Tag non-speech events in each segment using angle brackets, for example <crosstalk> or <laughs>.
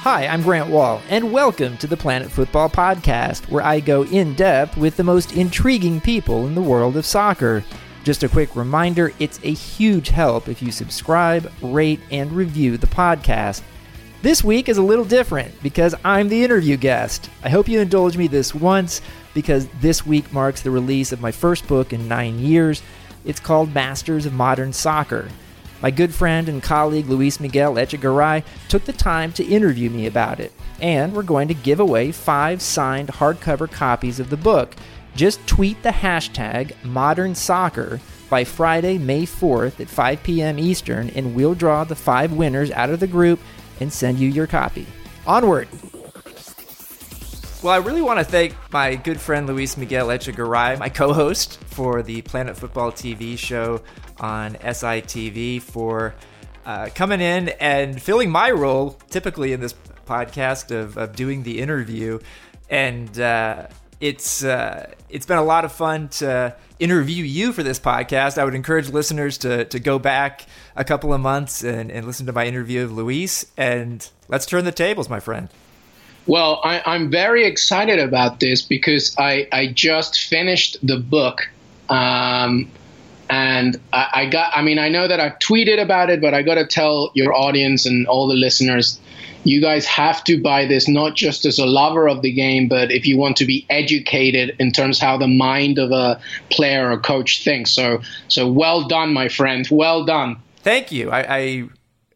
Hi, I'm Grant Wahl, and welcome to the Planet Football Podcast, where I go in depth with the most intriguing people in the world of soccer. Just a quick reminder it's a huge help if you subscribe, rate, and review the podcast. This week is a little different because I'm the interview guest. I hope you indulge me this once because this week marks the release of my first book in nine years. It's called Masters of Modern Soccer. My good friend and colleague Luis Miguel Echegaray took the time to interview me about it, and we're going to give away five signed hardcover copies of the book. Just tweet the hashtag Modern Soccer by Friday, May 4th at 5 p.m. Eastern, and we'll draw the five winners out of the group and send you your copy. Onward! Well, I really want to thank my good friend Luis Miguel Echegaray, my co host for the Planet Football TV show on SITV, for uh, coming in and filling my role typically in this podcast of, of doing the interview. And uh, it's uh, it's been a lot of fun to interview you for this podcast. I would encourage listeners to to go back a couple of months and, and listen to my interview of Luis. And let's turn the tables, my friend. Well, I, am very excited about this because I, I just finished the book. Um, and I, I, got, I mean, I know that I've tweeted about it, but I got to tell your audience and all the listeners, you guys have to buy this not just as a lover of the game, but if you want to be educated in terms how the mind of a player or coach thinks. So, so well done, my friend. Well done. Thank you. I, I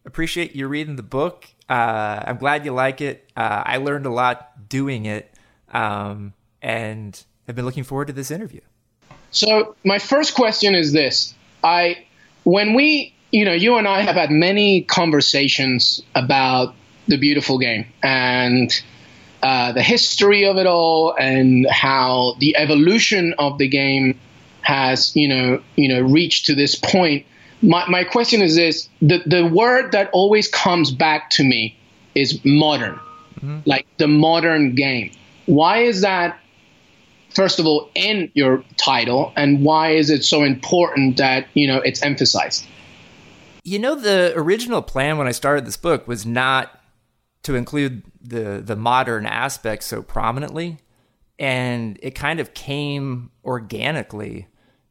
appreciate you reading the book uh, I'm glad you like it. Uh, I learned a lot doing it, um, and have been looking forward to this interview. So my first question is this: I, when we, you know, you and I have had many conversations about the beautiful game and uh, the history of it all, and how the evolution of the game has, you know, you know, reached to this point my, my question is this. The, the word that always comes back to me is modern. Mm-hmm. like the modern game. Why is that first of all in your title? And why is it so important that you know it's emphasized? You know the original plan when i started this book was not to include the the modern aspect so prominently. And it kind of came organically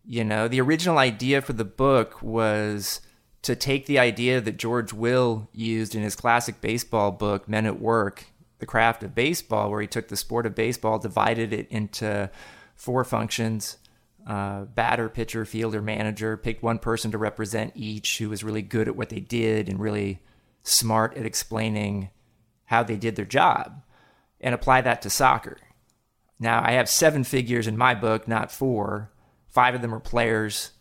you know, the original idea for the book was to take the idea that George Will used in his classic baseball book, Men at Work, The Craft of Baseball, where he took the sport of baseball, divided it into four functions uh, batter, pitcher, fielder, manager, picked one person to represent each who was really good at what they did and really smart at explaining how they did their job, and apply that to soccer. Now, I have seven figures in my book, not four Five of them are players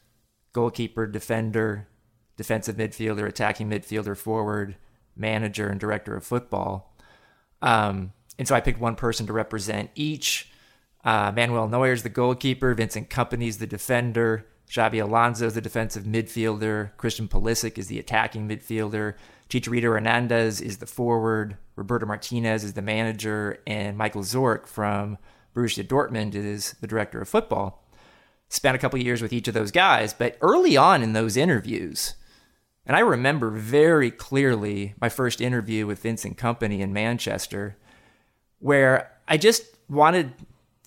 goalkeeper, defender, defensive midfielder, attacking midfielder, forward, manager, and director of football. Um, and so I picked one person to represent each. Uh, Manuel Neuer is the goalkeeper, Vincent Kompany is the defender, Xabi Alonso is the defensive midfielder, Christian Pulisic is the attacking midfielder, Chicharito Hernandez is the forward, Roberto Martinez is the manager, and Michael Zorc from Borussia Dortmund is the director of football spent a couple years with each of those guys. But early on in those interviews, and I remember very clearly my first interview with Vincent Kompany in Manchester, where I just wanted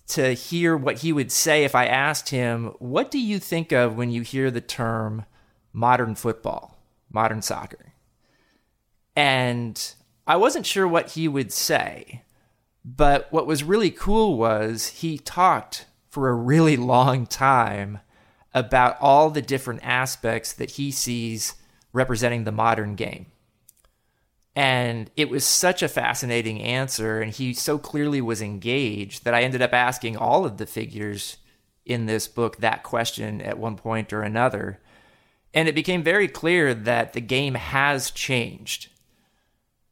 to hear what he would say if I asked him, What do you think of when you hear the term modern football, modern soccer? And I wasn't sure what he would say. But what was really cool was he talked for a really long time about all the different aspects that he sees representing the modern game. And it was such a fascinating answer, and he so clearly was engaged that I ended up asking all of the figures in this book that question at one point or another. And it became very clear that the game has changed.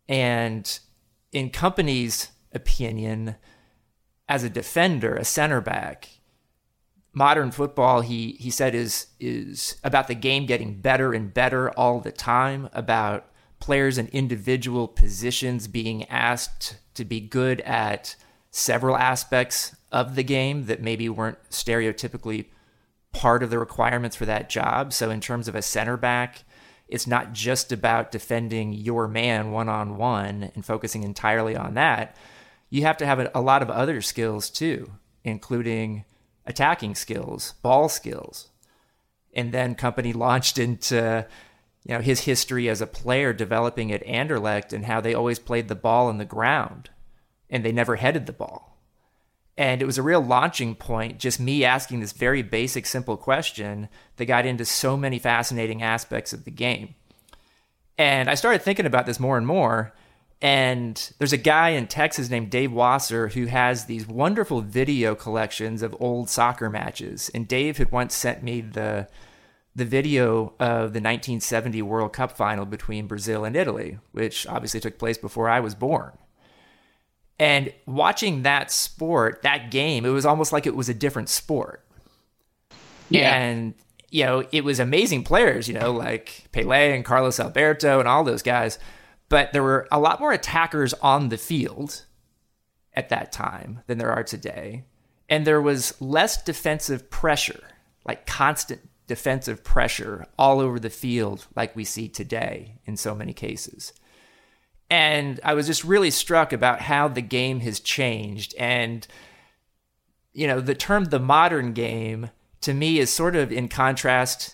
And in Kompany's opinion, as a defender, a center back, modern football he he said is is about the game getting better and better all the time, about players in individual positions being asked to be good at several aspects of the game that maybe weren't stereotypically part of the requirements for that job. So in terms of a center back, it's not just about defending your man one on one and focusing entirely on that. You have to have a, a lot of other skills too, including attacking skills, ball skills. And then Kompany launched into you know his history as a player developing at Anderlecht and how they always played the ball on the ground and they never headed the ball. And it was a real launching point, just me asking this very basic, simple question that got into so many fascinating aspects of the game. And I started thinking about this more and more. And there's a guy in Texas named Dave Wasser who has these wonderful video collections of old soccer matches. And Dave had once sent me the the video of the 1970 World Cup final between Brazil and Italy, which obviously took place before I was born. And watching that sport, that game, it was almost like it was a different sport. Yeah. And, you know, it was amazing players, you know, like Pele and Carlos Alberto and all those guys. But there were a lot more attackers on the field at that time than there are today. And there was less defensive pressure, like constant defensive pressure all over the field, like we see today in so many cases. And I was just really struck about how the game has changed. And, you know, the term the modern game to me is sort of in contrast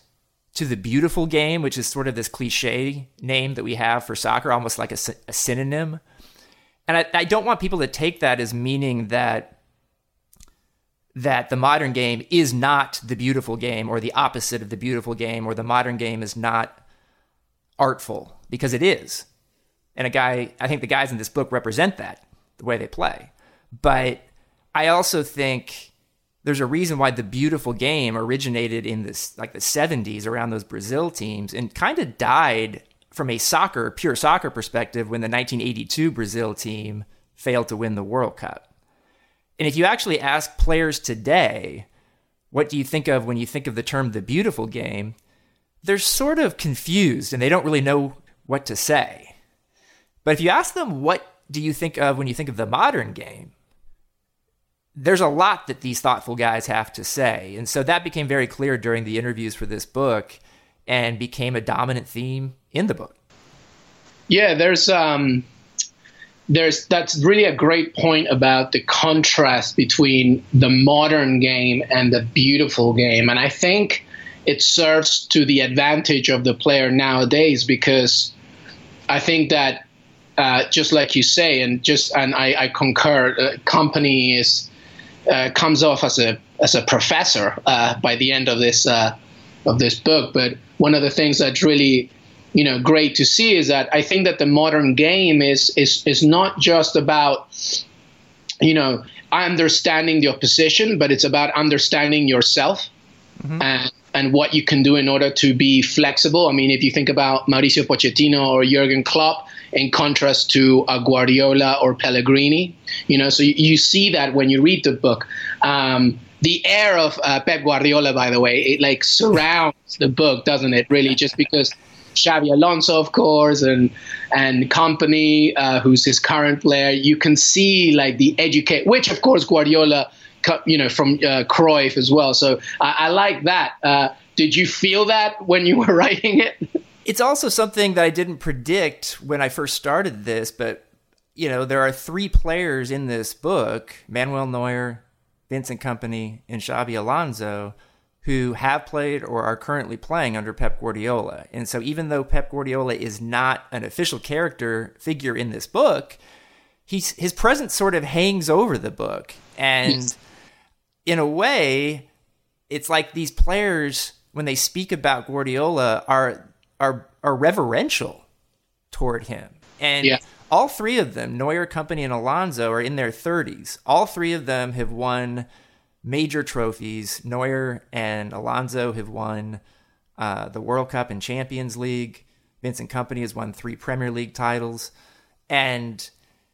to the beautiful game, which is sort of this cliche name that we have for soccer, almost like a, a synonym. And I, I don't want people to take that as meaning that that the modern game is not the beautiful game or the opposite of the beautiful game or the modern game is not artful because it is. And a guy, I think the guys in this book represent that, the way they play. But I also think there's a reason why the beautiful game originated in this like the 70s around those Brazil teams and kind of died from a soccer, pure soccer perspective when the 1982 Brazil team failed to win the World Cup. And if you actually ask players today, what do you think of when you think of the term the beautiful game? They're sort of confused and they don't really know what to say. But if you ask them, what do you think of when you think of the modern game? There's a lot that these thoughtful guys have to say. And so that became very clear during the interviews for this book and became a dominant theme in the book. Yeah, there's um there's that's really a great point about the contrast between the modern game and the beautiful game. And I think it serves to the advantage of the player nowadays because I think that uh, just like you say, and just and I, I concur. Uh, Kompany is uh, comes off as a as a professor uh, by the end of this uh, of this book. But one of the things that's really you know great to see is that I think that the modern game is is is not just about you know understanding the opposition, but it's about understanding yourself mm-hmm. and and what you can do in order to be flexible. I mean, if you think about Mauricio Pochettino or Jurgen Klopp, in contrast to a Guardiola or Pellegrini. You know, so you, you see that when you read the book. Um, the air of uh, Pep Guardiola, by the way, it like surrounds the book, doesn't it? Really, just because Xabi Alonso, of course, and and Kompany, uh, who's his current player, you can see like the educate, which of course Guardiola, you know, from uh, Cruyff as well. So I, I like that. Uh, did you feel that when you were <laughs> writing it? It's also something that I didn't predict when I first started this, but you know, there are three players in this book, Manuel Neuer, Vincent Kompany, and Xabi Alonso, who have played or are currently playing under Pep Guardiola. And so even though Pep Guardiola is not an official character figure in this book, he's his presence sort of hangs over the book. And yes. in a way, it's like these players when they speak about Guardiola are are are reverential toward him. And yeah. all three of them, Neuer, Kompany, and Alonso, are in their 30s. All three of them have won major trophies. Neuer and Alonso have won uh, the World Cup and Champions League. Vincent Kompany has won three Premier League titles. And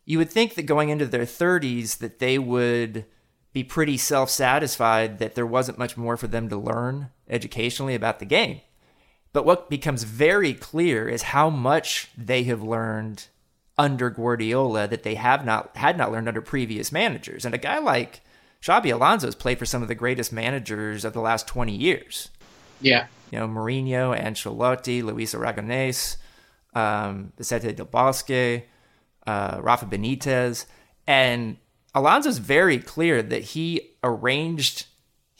you would think that going into their 30s that they would be pretty self-satisfied that there wasn't much more for them to learn educationally about the game. But what becomes very clear is how much they have learned under Guardiola that they have not had not learned under previous managers. And a guy like Xabi Alonso has played for some of the greatest managers of the last 20 years. Yeah. You know, Mourinho, Ancelotti, Luis Aragonés, um, Vicente Del Bosque, uh, Rafa Benitez. And Alonso's very clear that he arranged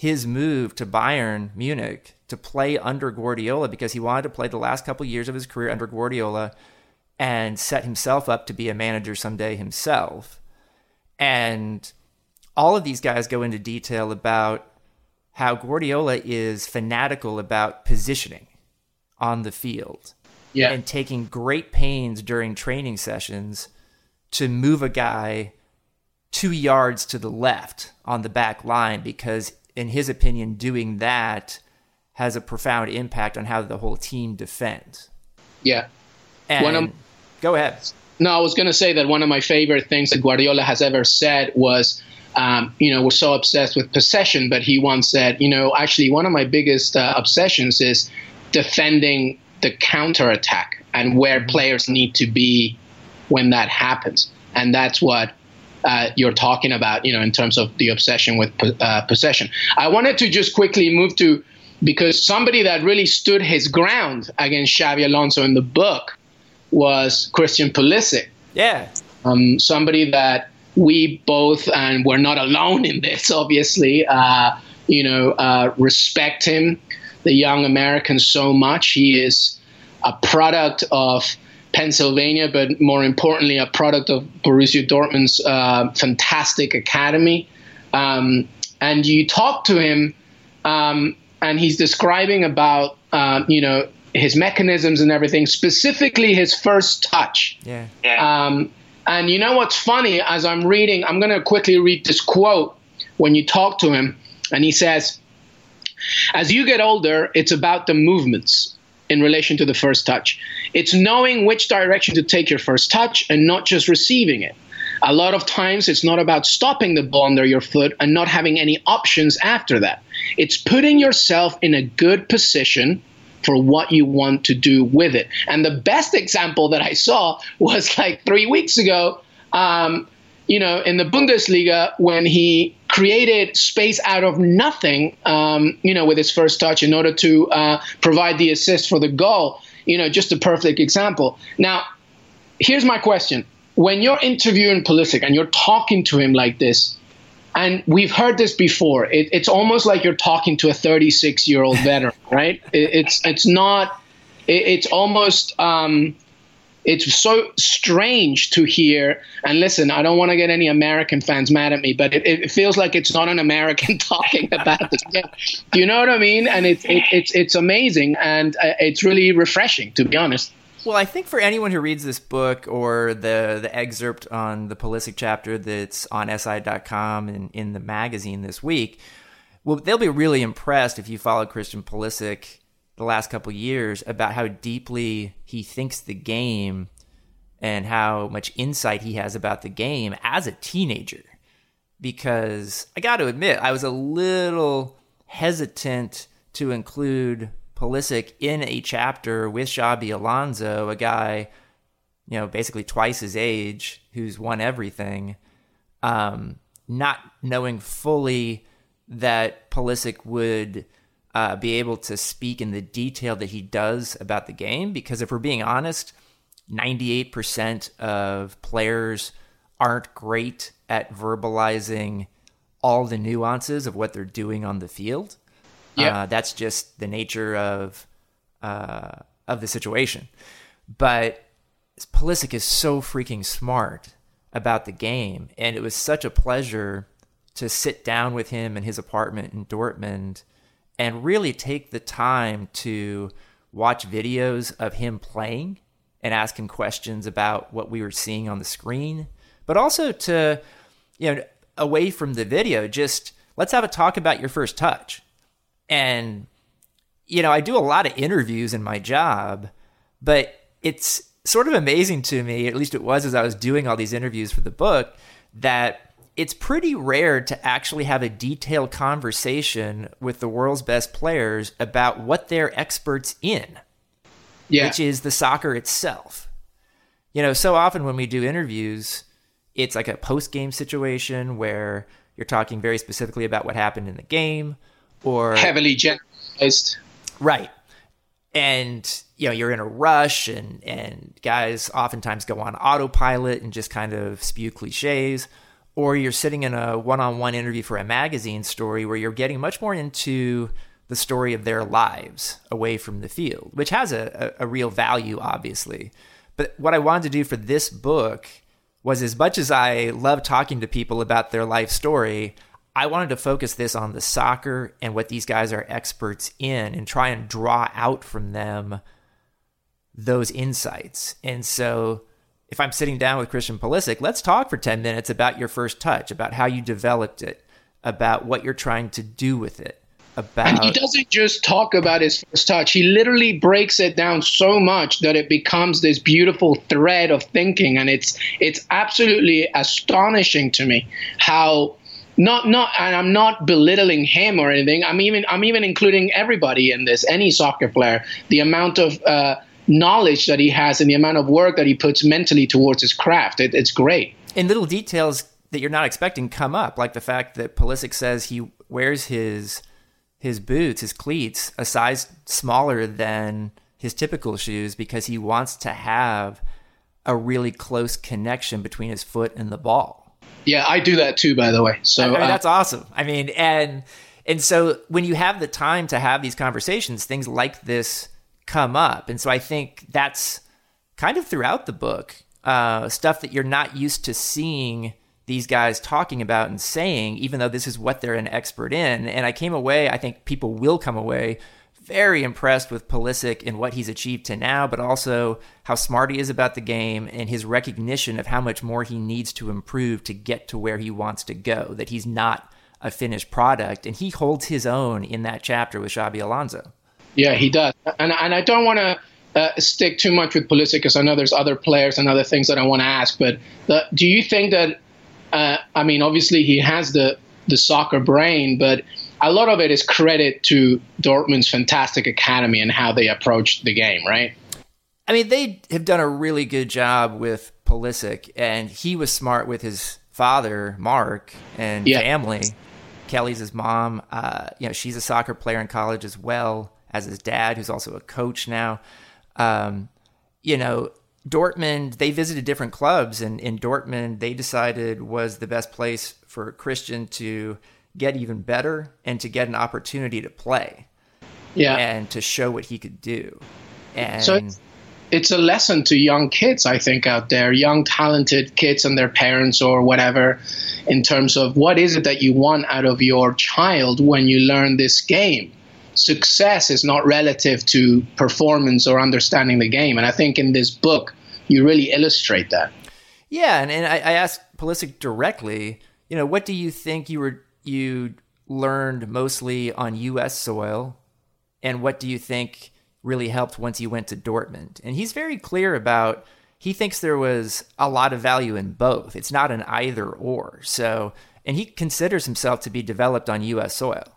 his move to Bayern Munich to play under Guardiola because he wanted to play the last couple years of his career under Guardiola and set himself up to be a manager someday himself. And all of these guys go into detail about how Guardiola is fanatical about positioning on the field yeah. and taking great pains during training sessions to move a guy two yards to the left on the back line because, in his opinion, doing that has a profound impact on how the whole team defends. Yeah. And of, go ahead. No, I was going to say that one of my favorite things that Guardiola has ever said was, um, you know, we're so obsessed with possession, but he once said, you know, actually, one of my biggest uh, obsessions is defending the counter attack and where players need to be when that happens. And that's what uh, you're talking about, you know, in terms of the obsession with uh, possession. I wanted to just quickly move to because somebody that really stood his ground against Xabi Alonso in the book was Christian Pulisic. Yeah. Um, somebody that we both, and we're not alone in this, obviously, uh, you know, uh, respect him, the young American, so much. He is a product of Pennsylvania, but more importantly, a product of Borussia Dortmund's uh, fantastic academy. Um, and you talk to him, um, and he's describing about, um, you know, his mechanisms and everything, specifically his first touch. Yeah. Um, and you know what's funny? As I'm reading, I'm going to quickly read this quote when you talk to him. And he says, As you get older, it's about the movements in relation to the first touch. It's knowing which direction to take your first touch and not just receiving it. A lot of times, it's not about stopping the ball under your foot and not having any options after that. It's putting yourself in a good position for what you want to do with it. And the best example that I saw was like three weeks ago, um, you know, in the Bundesliga when he created space out of nothing, um, you know, with his first touch in order to uh, provide the assist for the goal. You know, just a perfect example. Now, here's my question. When you're interviewing Pulisic and you're talking to him like this, and we've heard this before. It, it's almost like you're talking to a 36 year old veteran, right? It, it's it's not. It, it's almost. Um, it's so strange to hear. And listen, I don't want to get any American fans mad at me, but it, it feels like it's not an American <laughs> talking about this. Do you know what I mean? And it's it, it's it's amazing, and uh, it's really refreshing, to be honest. Well, I think for anyone who reads this book or the the excerpt on the Pulisic chapter that's on SI.com and in the magazine this week, well, they'll be really impressed if you follow Christian Pulisic the last couple years about how deeply he thinks the game and how much insight he has about the game as a teenager. Because I got to admit, I was a little hesitant to include Pulisic in a chapter with Xabi Alonso, a guy, you know, basically twice his age, who's won everything, um, not knowing fully that Pulisic would uh, be able to speak in the detail that he does about the game. Because if we're being honest, 98% of players aren't great at verbalizing all the nuances of what they're doing on the field. Yeah, uh, that's just the nature of uh, of the situation. But Pulisic is so freaking smart about the game, and it was such a pleasure to sit down with him in his apartment in Dortmund and really take the time to watch videos of him playing and ask him questions about what we were seeing on the screen, but also to, you know, away from the video, just let's have a talk about your first touch. And, you know, I do a lot of interviews in my job, but it's sort of amazing to me, at least it was as I was doing all these interviews for the book, that it's pretty rare to actually have a detailed conversation with the world's best players about what they're experts in, yeah. which is the soccer itself. You know, so often when we do interviews, it's like a post game situation where you're talking very specifically about what happened in the game or heavily generalized. Right. And you know, you're in a rush and and guys oftentimes go on autopilot and just kind of spew cliches or you're sitting in a one-on-one interview for a magazine story where you're getting much more into the story of their lives away from the field, which has a, a, a real value, obviously. But what I wanted to do for this book was as much as I love talking to people about their life story, I wanted to focus this on the soccer and what these guys are experts in and try and draw out from them those insights. And so if I'm sitting down with Christian Pulisic, let's talk for 10 minutes about your first touch, about how you developed it, about what you're trying to do with it. About and he doesn't just talk about his first touch. He literally breaks it down so much that it becomes this beautiful thread of thinking and it's it's absolutely astonishing to me how not not and I'm not belittling him or anything. I'm even I'm even including everybody in this, any soccer player. The amount of uh, knowledge that he has and the amount of work that he puts mentally towards his craft, it, it's great. And little details that you're not expecting come up, like the fact that Pulisic says he wears his his boots, his cleats, a size smaller than his typical shoes because he wants to have a really close connection between his foot and the ball. Yeah, I do that too, by the way. So I mean, uh, that's awesome. I mean, and and so when you have the time to have these conversations, things like this come up, and so I think that's kind of throughout the book uh, stuff that you're not used to seeing these guys talking about and saying, even though this is what they're an expert in. And I came away, I think people will come away very impressed with Pulisic and what he's achieved to now, but also how smart he is about the game and his recognition of how much more he needs to improve to get to where he wants to go, that he's not a finished product. And he holds his own in that chapter with Xabi Alonso. Yeah, he does. And, and I don't want to uh, stick too much with Pulisic because I know there's other players and other things that I want to ask. But the, do you think that, uh, I mean, obviously he has the, the soccer brain, but a lot of it is credit to Dortmund's fantastic academy and how they approach the game, right? I mean, they have done a really good job with Pulisic, and he was smart with his father, Mark, and yeah. family. Kelly's his mom. Uh, you know, she's a soccer player in college as well as his dad, who's also a coach now. Um, you know, Dortmund, they visited different clubs, and in Dortmund, they decided was the best place for Christian to get even better and to get an opportunity to play. Yeah. And to show what he could do. And so it's, it's a lesson to young kids, I think, out there, young, talented kids and their parents or whatever, in terms of what is it that you want out of your child when you learn this game. Success is not relative to performance or understanding the game. And I think in this book, you really illustrate that. Yeah. And, and I, I asked Pulisic directly, you know, what do you think you were you learned mostly on U.S. soil, and what do you think really helped once you went to Dortmund? And he's very clear about he thinks there was a lot of value in both. It's not an either or. So, and he considers himself to be developed on U.S. soil.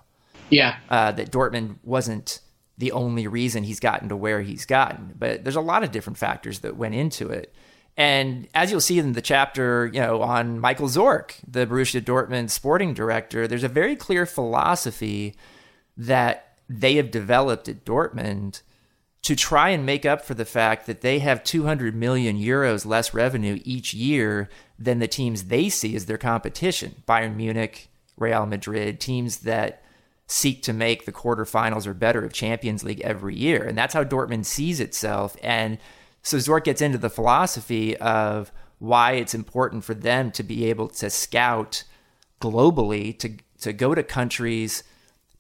Yeah, uh, that Dortmund wasn't the only reason he's gotten to where he's gotten, but there's a lot of different factors that went into it. And as you'll see in the chapter, you know, on Michael Zorc, the Borussia Dortmund sporting director, there's a very clear philosophy that they have developed at Dortmund to try and make up for the fact that they have 200 million euros less revenue each year than the teams they see as their competition. Bayern Munich, Real Madrid, teams that seek to make the quarterfinals or better of Champions League every year. And that's how Dortmund sees itself. And so Zorc gets into the philosophy of why it's important for them to be able to scout globally, to to go to countries,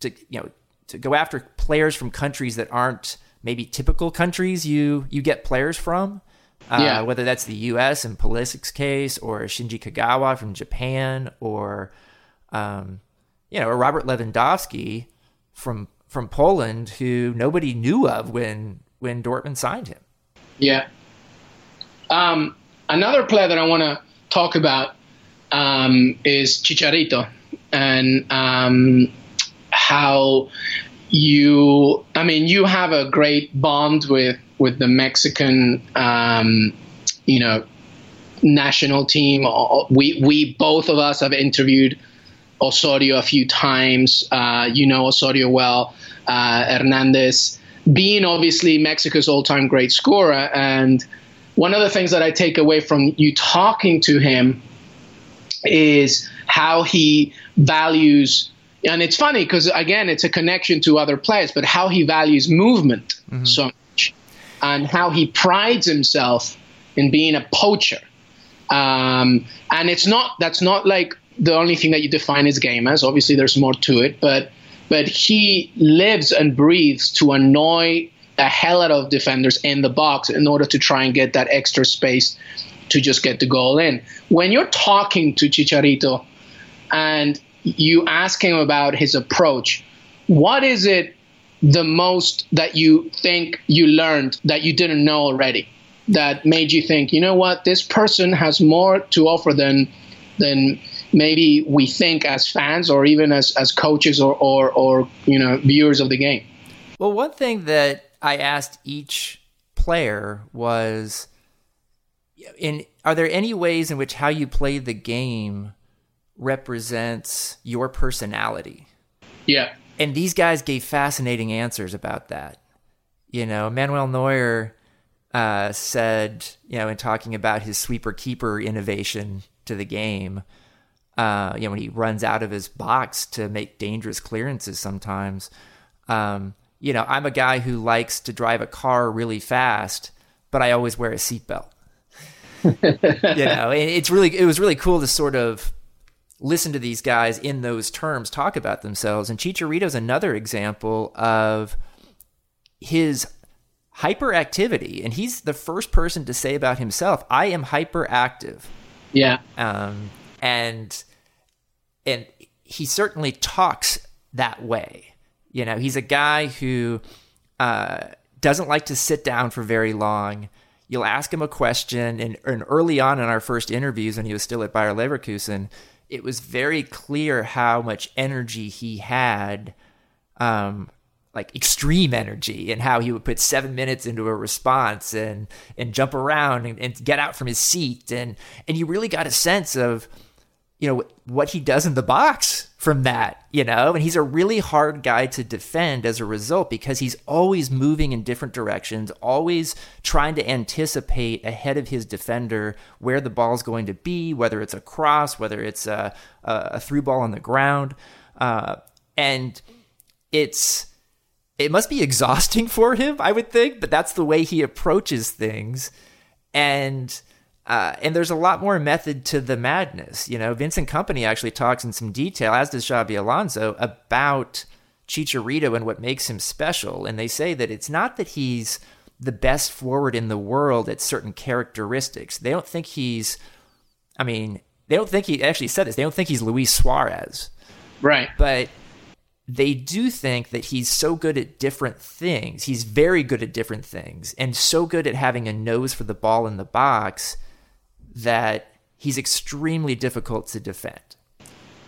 to you know, to go after players from countries that aren't maybe typical countries you you get players from. Uh, yeah. Whether that's the U.S. in Pulisic's case, or Shinji Kagawa from Japan, or um, you know, Robert Lewandowski from from Poland, who nobody knew of when when Dortmund signed him. Yeah. Um, another player that I want to talk about um, is Chicharito and um, how you. I mean, you have a great bond with with the Mexican, um, you know, national team. We we both of us have interviewed Osorio a few times. Uh, you know Osorio well, uh, Hernandez, being obviously Mexico's all time great scorer. And one of the things that I take away from you talking to him is how he values and it's funny because again it's a connection to other players but how he values movement mm-hmm. so much and how he prides himself in being a poacher um, and it's not that's not like the only thing that you define his game as obviously there's more to it but but he lives and breathes to annoy a hell out of defenders in the box in order to try and get that extra space to just get the goal in when you're talking to chicharito and you ask him about his approach. What is it the most that you think you learned that you didn't know already that made you think, you know what, this person has more to offer than than maybe we think as fans or even as, as coaches or, or, or you know viewers of the game? Well, one thing that I asked each player was in are there any ways in which how you play the game represents your personality. Yeah. And these guys gave fascinating answers about that. You know, Manuel Neuer uh, said, you know, in talking about his sweeper keeper innovation to the game, uh, you know, when he runs out of his box to make dangerous clearances sometimes. Um, you know, I'm a guy who likes to drive a car really fast, but I always wear a seatbelt. you know, <laughs> it's really it was really cool to sort of listen to these guys in those terms talk about themselves. And Chicharito's another example of his hyperactivity. And he's the first person to say about himself, I am hyperactive. Yeah. Um, and and he certainly talks that way. You know, he's a guy who uh, doesn't like to sit down for very long. You'll ask him a question, and, and early on in our first interviews, when he was still at Bayer Leverkusen, it was very clear how much energy he had, um, like extreme energy, and how he would put seven minutes into a response and and jump around and, and get out from his seat, and and you really got a sense of, you know, what he does in the box from that, you know, and he's a really hard guy to defend as a result because he's always moving in different directions, always trying to anticipate ahead of his defender where the ball's going to be, whether it's a cross, whether it's a, a through ball on the ground. Uh, and it's, it must be exhausting <laughs> for him, I would think, but that's the way he approaches things. And, uh, and there's a lot more method to the madness. You know, Vincent Kompany actually talks in some detail, as does Xabi Alonso, about Chicharito and what makes him special. And they say that it's not that he's the best forward in the world at certain characteristics. They don't think he's, I mean, they don't think he actually said this. They don't think he's Luis Suarez. Right. But they do think that he's so good at different things. He's very good at different things and so good at having a nose for the ball in the box that he's extremely difficult to defend.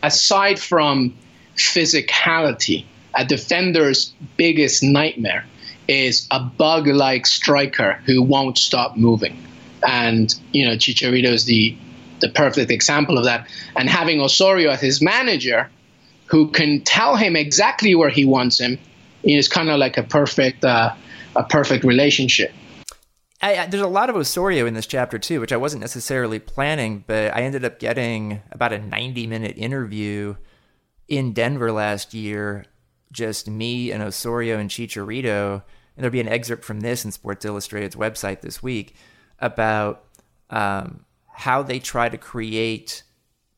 Aside from physicality, a defender's biggest nightmare is a bug like striker who won't stop moving. And, you know, Chicharito is the, the perfect example of that. And having Osorio as his manager, who can tell him exactly where he wants him, is kind of like a perfect, uh, a perfect relationship. I, I, there's a lot of Osorio in this chapter too, which I wasn't necessarily planning, but I ended up getting about a 90 minute interview in Denver last year, just me and Osorio and Chicharito, and there'll be an excerpt from this in Sports Illustrated's website this week about um, how they try to create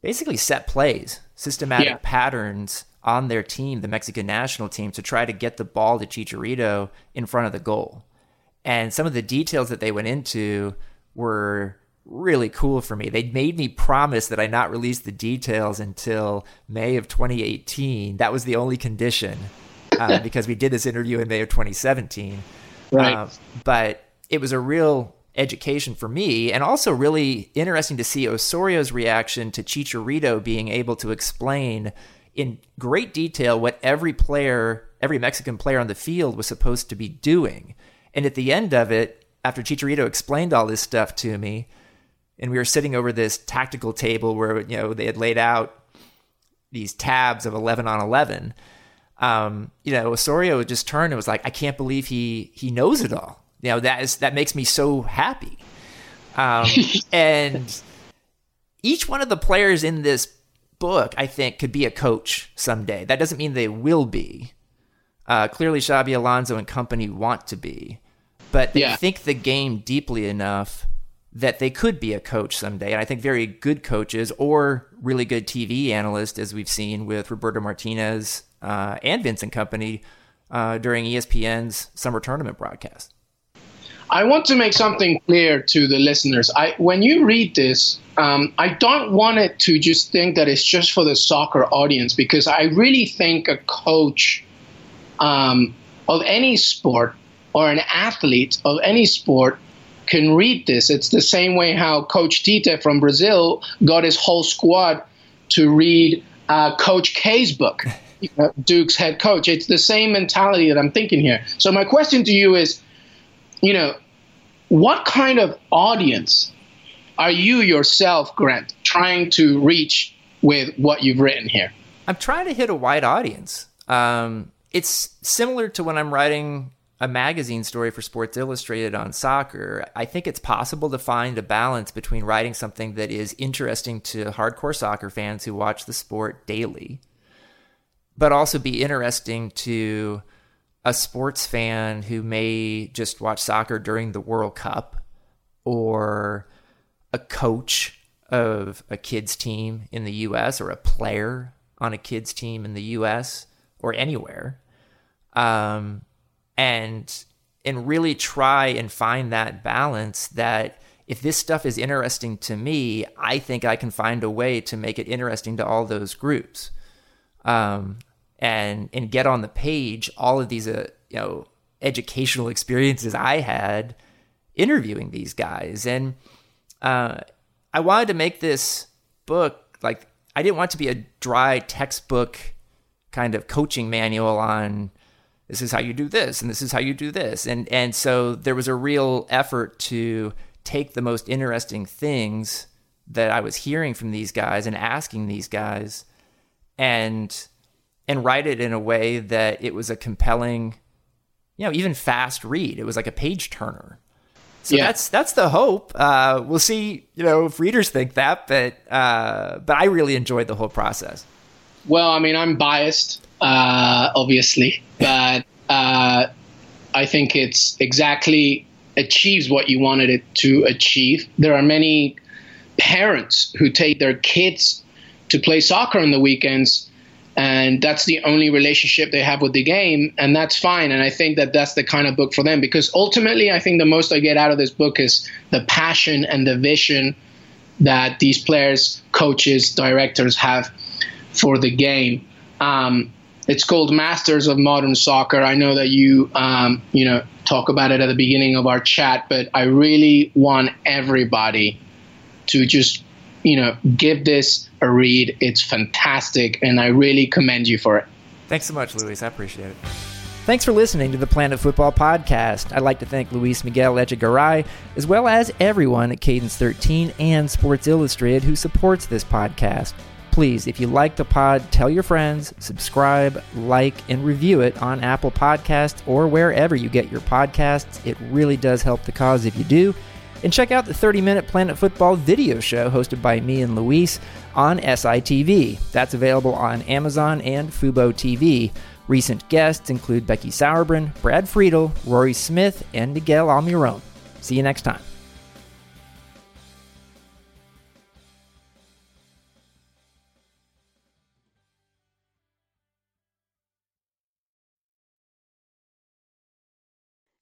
basically set plays, systematic yeah. patterns on their team, the Mexican national team, to try to get the ball to Chicharito in front of the goal and some of the details that they went into were really cool for me. They made me promise that I not release the details until May of 2018. That was the only condition uh, because we did this interview in May of 2017. Right. Uh, but it was a real education for me and also really interesting to see Osorio's reaction to Chicharito being able to explain in great detail what every player, every Mexican player on the field was supposed to be doing. And at the end of it, after Chicharito explained all this stuff to me, and we were sitting over this tactical table where you know they had laid out these tabs of 11 on 11. Um, you know, Osorio would just turn and was like, I can't believe he he knows it all. You know, that is that makes me so happy. Um, <laughs> and each one of the players in this book, I think, could be a coach someday. That doesn't mean they will be. Uh, clearly, Xabi Alonso and Kompany want to be, but they yeah. think the game deeply enough that they could be a coach someday. And I think very good coaches or really good TV analysts, as we've seen with Roberto Martinez uh, and Vincent Kompany uh, during ESPN's summer tournament broadcast. I want to make something clear to the listeners. I, when you read this, um, I don't want it to just think that it's just for the soccer audience because I really think a coach um, of any sport or an athlete of any sport can read this. It's the same way how Coach Tite from Brazil got his whole squad to read uh, Coach K's book, <laughs> Duke's head coach. It's the same mentality that I'm thinking here. So my question to you is, you know, what kind of audience are you yourself, Grant, trying to reach with what you've written here? I'm trying to hit a wide audience. Um, it's similar to when I'm writing a magazine story for Sports Illustrated on soccer, I think it's possible to find a balance between writing something that is interesting to hardcore soccer fans who watch the sport daily, but also be interesting to a sports fan who may just watch soccer during the World Cup or a coach of a kids team in the US or a player on a kids team in the US or anywhere. Um, and and really try and find that balance that if this stuff is interesting to me, I think I can find a way to make it interesting to all those groups. Um, and and get on the page all of these uh, you know educational experiences I had interviewing these guys and uh, I wanted to make this book like I didn't want to be a dry textbook kind of coaching manual on this is how you do this and this is how you do this. And and so there was a real effort to take the most interesting things that I was hearing from these guys and asking these guys and and write it in a way that it was a compelling you know even fast read. It was like a page turner. So yeah. that's that's the hope. Uh, we'll see you know if readers think that but uh, but i really enjoyed the whole process. Well i mean i'm biased uh, obviously, but uh, I think it's exactly achieves what you wanted it to achieve. There are many parents who take their kids to play soccer on the weekends and that's the only relationship they have with the game and that's fine and i think that that's the kind of book for them because ultimately i think the most i get out of this book is the passion and the vision that these players coaches directors have for the game um, it's called Masters of Modern Soccer. I know that you, um, you know, talk about it at the beginning of our chat, but I really want everybody to just, you know, give this a read. It's fantastic, and I really commend you for it. Thanks so much, Luis. I appreciate it. Thanks for listening to the Planet Football Podcast. I'd like to thank Luis Miguel Echegaray, as well as everyone at Cadence 13 and Sports Illustrated who supports this podcast. Please, if you like the pod, tell your friends, subscribe, like, and review it on Apple Podcasts or wherever you get your podcasts. It really does help the cause if you do. And check out the 30 minute Planet Football video show hosted by me and Luis on SITV. That's available on Amazon and Fubo TV. Recent guests include Becky Sauerbrunn, Brad Friedel, Rory Smith, and Miguel Almiron. See you next time.